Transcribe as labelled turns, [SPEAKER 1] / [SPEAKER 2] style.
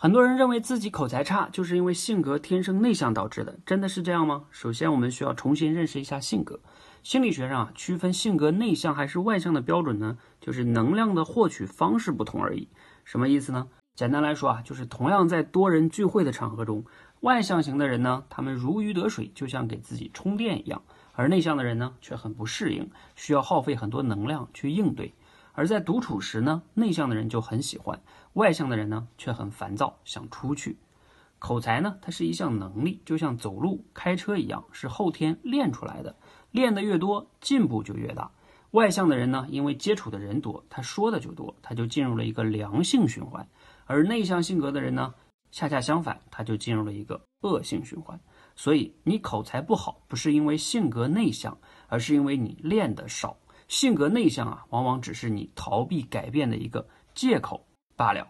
[SPEAKER 1] 很多人认为自己口才差，就是因为性格天生内向导致的，真的是这样吗？首先，我们需要重新认识一下性格。心理学上啊，区分性格内向还是外向的标准呢，就是能量的获取方式不同而已。什么意思呢？简单来说啊，就是同样在多人聚会的场合中，外向型的人呢，他们如鱼得水，就像给自己充电一样；而内向的人呢，却很不适应，需要耗费很多能量去应对。而在独处时呢，内向的人就很喜欢，外向的人呢却很烦躁，想出去。口才呢，它是一项能力，就像走路、开车一样，是后天练出来的，练得越多，进步就越大。外向的人呢，因为接触的人多，他说的就多，他就进入了一个良性循环；而内向性格的人呢，恰恰相反，他就进入了一个恶性循环。所以，你口才不好，不是因为性格内向，而是因为你练得少。性格内向啊，往往只是你逃避改变的一个借口罢了。